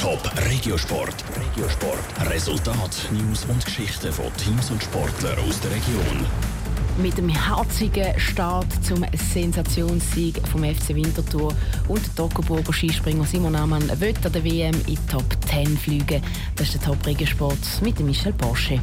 Top Regiosport. Regiosport. Resultat, News und Geschichten von Teams und Sportlern aus der Region. Mit dem herzigen Start zum Sensationssieg vom FC Winterthur und der Toggenburger Skispringer Simon Amann wird an der WM in Top 10 fliegen. Das ist der Top Regiosport mit Michel Porsche.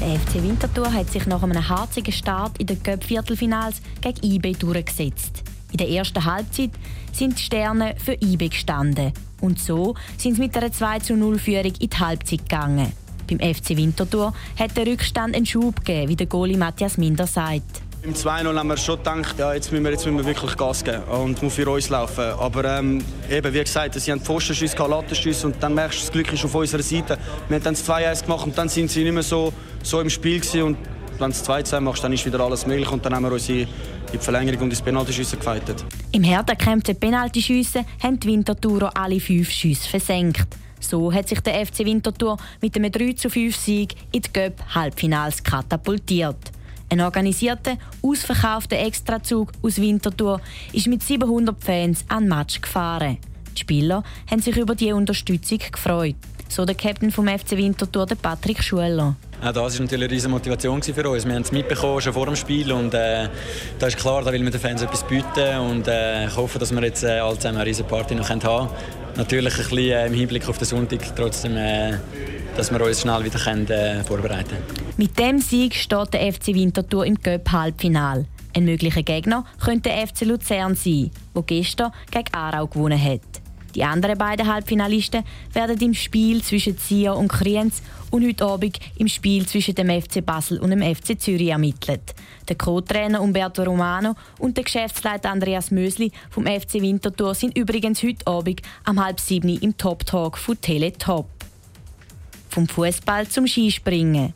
Der FC Winterthur hat sich nach einem harzigen Start in den Cup-Viertelfinals gegen IB durchgesetzt. In der ersten Halbzeit sind die Sterne für IB gestanden. Und so sind sie mit einer 2-0-Führung in die Halbzeit gegangen. Beim FC Winterthur hat der Rückstand einen Schub gegeben, wie der Goalie Matthias Minder sagt. Im 2-0 haben wir schon gedacht, ja, jetzt, müssen wir, jetzt müssen wir wirklich Gas geben und muss für uns laufen. Aber ähm, eben, wie gesagt, sie haben Pfostenschüsse, Lattenschüsse und dann merkst du, das Glück ist auf unserer Seite. Wir haben dann das 2-1 gemacht und dann sind sie nicht mehr so, so im Spiel gewesen. und wenn das 2-2 machst, dann ist wieder alles möglich und dann haben wir uns in die Verlängerung und ins Penaltyschiessen gefeitet. Im hart erkämpften Penaltyschiessen haben die Winterthurer alle fünf Schüsse versenkt. So hat sich der FC Winterthur mit einem 3 5 Sieg in die Göpp Halbfinals katapultiert. Ein organisierter, ausverkaufter Extrazug aus Winterthur ist mit 700 Fans an Match gefahren. Die Spieler haben sich über die Unterstützung gefreut. So der Captain vom FC Winterthur, der Patrick Schuller. Auch das war natürlich eine riesige Motivation für uns. Wir haben es mitbekommen schon vor dem Spiel und äh, da ist klar, da will man den Fans etwas bieten und äh, ich hoffe, dass wir jetzt äh, alle zusammen eine riesige Party noch haben können. Natürlich ein bisschen äh, im Hinblick auf den Sonntag trotzdem, äh, dass wir uns schnell wieder können, äh, vorbereiten können. Mit dem Sieg steht der FC Winterthur im Cup-Halbfinal. Ein möglicher Gegner könnte der FC Luzern sein, der gestern gegen Aarau gewonnen hat. Die anderen beiden Halbfinalisten werden im Spiel zwischen Zia und Kriens und heute Abend im Spiel zwischen dem FC Basel und dem FC Zürich ermittelt. Der Co-Trainer Umberto Romano und der Geschäftsleiter Andreas Mösli vom FC Winterthur sind übrigens heute Abend am halb sieben im Top Talk von Teletop. Vom Fußball zum Skispringen.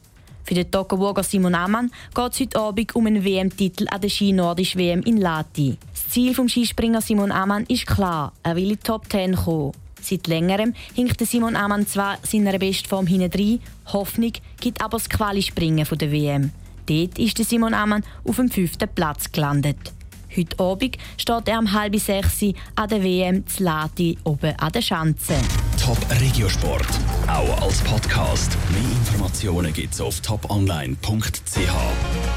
Für den Toggenburger Simon Amann geht es heute Abend um einen WM-Titel an der Ski-Nordisch WM in Lati. Das Ziel des Skispringer Simon Amann ist klar, er will in die Top 10 kommen. Seit längerem hinkt Simon Amann zwar seiner Bestform hinein, Hoffnung gibt aber das Quali-Springen der WM. Dort ist Simon Amann auf dem fünften Platz gelandet. Heute Abend steht er um halb sechs an der WM zu Lati oben an der Schanze. Top Regiosport, auch als Podcast. Mehr Informationen gibt's auf toponline.ch.